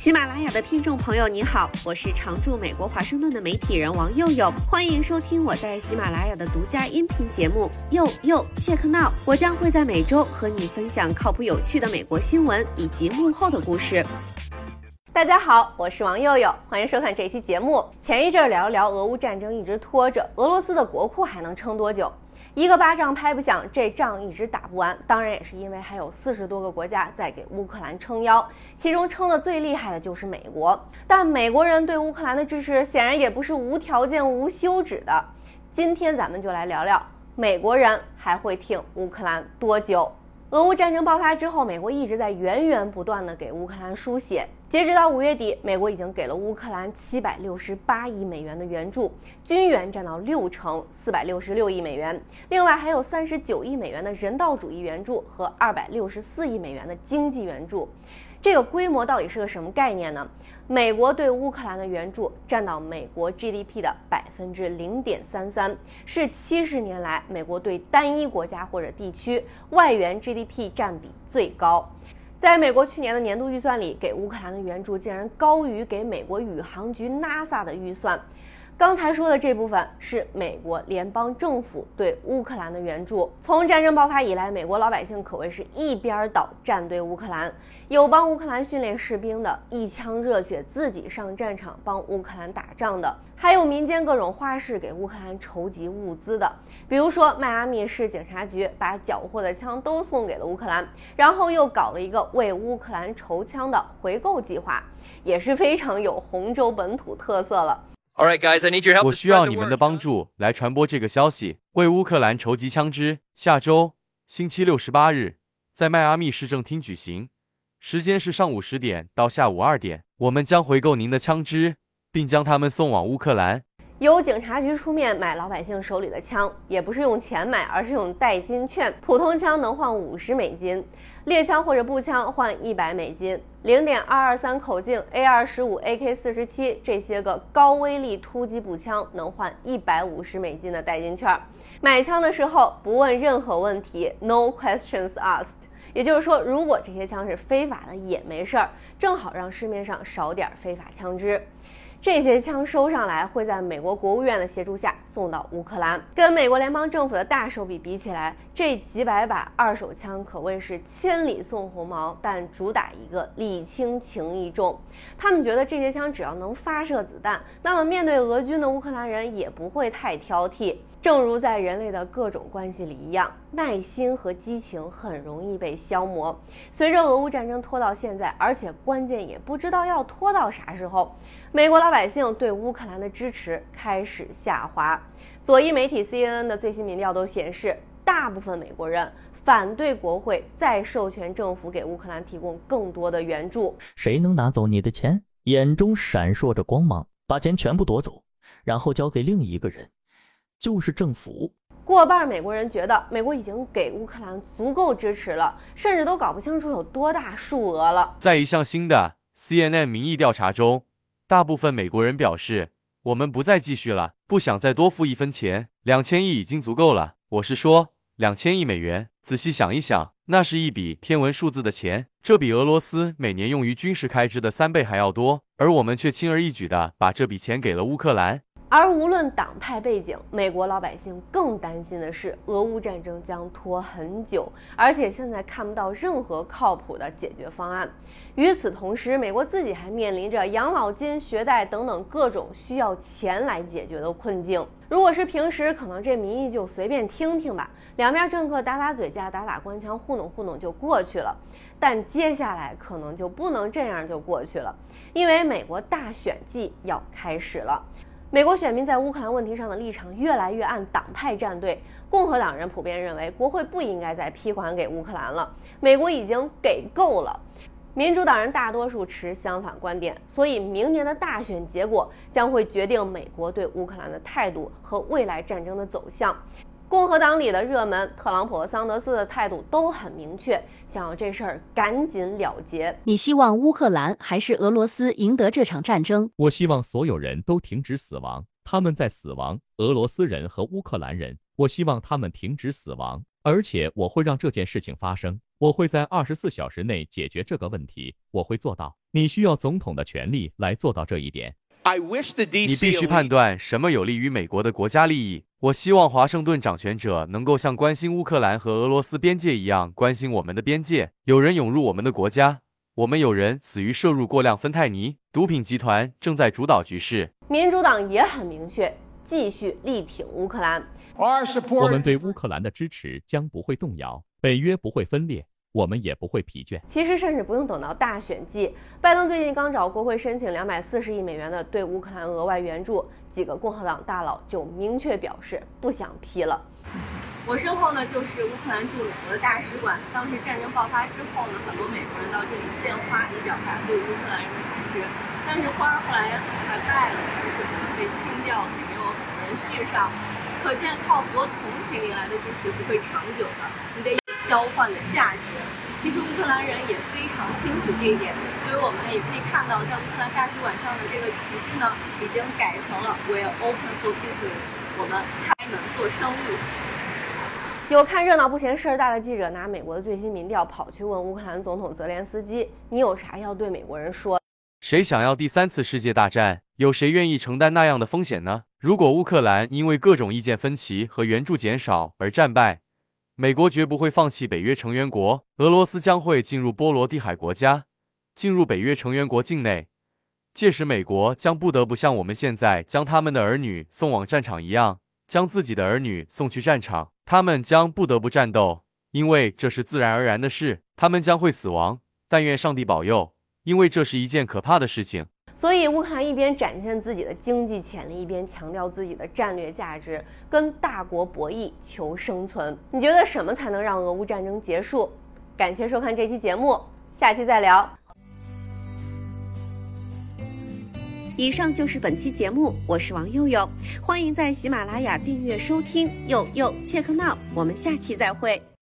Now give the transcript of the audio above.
喜马拉雅的听众朋友，你好，我是常驻美国华盛顿的媒体人王佑佑，欢迎收听我在喜马拉雅的独家音频节目《佑佑切克闹》。我将会在每周和你分享靠谱有趣的美国新闻以及幕后的故事。大家好，我是王佑佑，欢迎收看这期节目。前一阵聊聊俄乌战争一直拖着，俄罗斯的国库还能撑多久？一个巴掌拍不响，这仗一直打不完。当然也是因为还有四十多个国家在给乌克兰撑腰，其中撑得最厉害的就是美国。但美国人对乌克兰的支持显然也不是无条件、无休止的。今天咱们就来聊聊，美国人还会挺乌克兰多久？俄乌战争爆发之后，美国一直在源源不断的给乌克兰输血。截止到五月底，美国已经给了乌克兰七百六十八亿美元的援助，军援占到六成，四百六十六亿美元。另外还有三十九亿美元的人道主义援助和二百六十四亿美元的经济援助。这个规模到底是个什么概念呢？美国对乌克兰的援助占到美国 GDP 的百分之零点三三，是七十年来美国对单一国家或者地区外援 GDP 占比最高。在美国去年的年度预算里，给乌克兰的援助竟然高于给美国宇航局 NASA 的预算。刚才说的这部分是美国联邦政府对乌克兰的援助。从战争爆发以来，美国老百姓可谓是一边倒站队乌克兰，有帮乌克兰训练士兵的，一腔热血自己上战场帮乌克兰打仗的，还有民间各种花式给乌克兰筹集物资的。比如说，迈阿密市警察局把缴获的枪都送给了乌克兰，然后又搞了一个为乌克兰筹枪的回购计划，也是非常有红州本土特色了。All right, guys, I need your help. 我需要你们的帮助来传播这个消息，为乌克兰筹集枪支。下周星期六十八日，在迈阿密市政厅举行，时间是上午十点到下午二点。我们将回购您的枪支，并将它们送往乌克兰。由警察局出面买老百姓手里的枪，也不是用钱买，而是用代金券。普通枪能换五十美金，猎枪或者步枪换一百美金。零点二二三口径 A 二十五、AK 四十七这些个高威力突击步枪能换一百五十美金的代金券。买枪的时候不问任何问题，No questions asked。也就是说，如果这些枪是非法的也没事儿，正好让市面上少点非法枪支。这些枪收上来，会在美国国务院的协助下送到乌克兰。跟美国联邦政府的大手笔比起来，这几百把二手枪可谓是千里送红毛，但主打一个礼轻情意重。他们觉得这些枪只要能发射子弹，那么面对俄军的乌克兰人也不会太挑剔。正如在人类的各种关系里一样，耐心和激情很容易被消磨。随着俄乌战争拖到现在，而且关键也不知道要拖到啥时候，美国老百姓对乌克兰的支持开始下滑。左翼媒体 CNN 的最新民调都显示，大部分美国人反对国会再授权政府给乌克兰提供更多的援助。谁能拿走你的钱？眼中闪烁着光芒，把钱全部夺走，然后交给另一个人。就是政府，过半美国人觉得美国已经给乌克兰足够支持了，甚至都搞不清楚有多大数额了。在一项新的 CNN 民意调查中，大部分美国人表示，我们不再继续了，不想再多付一分钱，两千亿已经足够了。我是说，两千亿美元。仔细想一想，那是一笔天文数字的钱，这比俄罗斯每年用于军事开支的三倍还要多，而我们却轻而易举地把这笔钱给了乌克兰。而无论党派背景，美国老百姓更担心的是，俄乌战争将拖很久，而且现在看不到任何靠谱的解决方案。与此同时，美国自己还面临着养老金、学贷等等各种需要钱来解决的困境。如果是平时，可能这民意就随便听听吧，两边政客打打嘴架、打打官腔、糊弄糊弄就过去了。但接下来可能就不能这样就过去了，因为美国大选季要开始了。美国选民在乌克兰问题上的立场越来越按党派站队，共和党人普遍认为国会不应该再批款给乌克兰了，美国已经给够了。民主党人大多数持相反观点，所以明年的大选结果将会决定美国对乌克兰的态度和未来战争的走向。共和党里的热门，特朗普和桑德斯的态度都很明确，想要这事儿赶紧了结。你希望乌克兰还是俄罗斯赢得这场战争？我希望所有人都停止死亡，他们在死亡，俄罗斯人和乌克兰人。我希望他们停止死亡。而且我会让这件事情发生，我会在二十四小时内解决这个问题，我会做到。你需要总统的权利来做到这一点。你必须判断什么有利于美国的国家利益。我希望华盛顿掌权者能够像关心乌克兰和俄罗斯边界一样关心我们的边界。有人涌入我们的国家，我们有人死于摄入过量芬太尼。毒品集团正在主导局势。民主党也很明确，继续力挺乌克兰。我们对乌克兰的支持将不会动摇，北约不会分裂。我们也不会疲倦。其实，甚至不用等到大选季，拜登最近刚找国会申请两百四十亿美元的对乌克兰额外援助，几个共和党大佬就明确表示不想批了。我身后呢，就是乌克兰驻美国的大使馆。当时战争爆发之后呢，很多美国人到这里献花，以表达对乌克兰人的支持。但是花后来很快败了，而且可能被清掉了，也没有很多人续上。可见，靠博同情引来的支持不会长久的，你得。交换的价值，其实乌克兰人也非常清楚这一点，所以我们也可以看到，在乌克兰大使馆上的这个旗帜呢，已经改成了 “We open for business”，我们开门做生意。有看热闹不嫌事儿大的记者拿美国的最新民调跑去问乌克兰总统泽连斯基：“你有啥要对美国人说？”谁想要第三次世界大战？有谁愿意承担那样的风险呢？如果乌克兰因为各种意见分歧和援助减少而战败，美国绝不会放弃北约成员国，俄罗斯将会进入波罗的海国家，进入北约成员国境内。届时，美国将不得不像我们现在将他们的儿女送往战场一样，将自己的儿女送去战场。他们将不得不战斗，因为这是自然而然的事。他们将会死亡，但愿上帝保佑，因为这是一件可怕的事情。所以，乌克兰一边展现自己的经济潜力，一边强调自己的战略价值，跟大国博弈求生存。你觉得什么才能让俄乌战争结束？感谢收看这期节目，下期再聊。以上就是本期节目，我是王佑佑，欢迎在喜马拉雅订阅收听。佑佑切克闹，我们下期再会。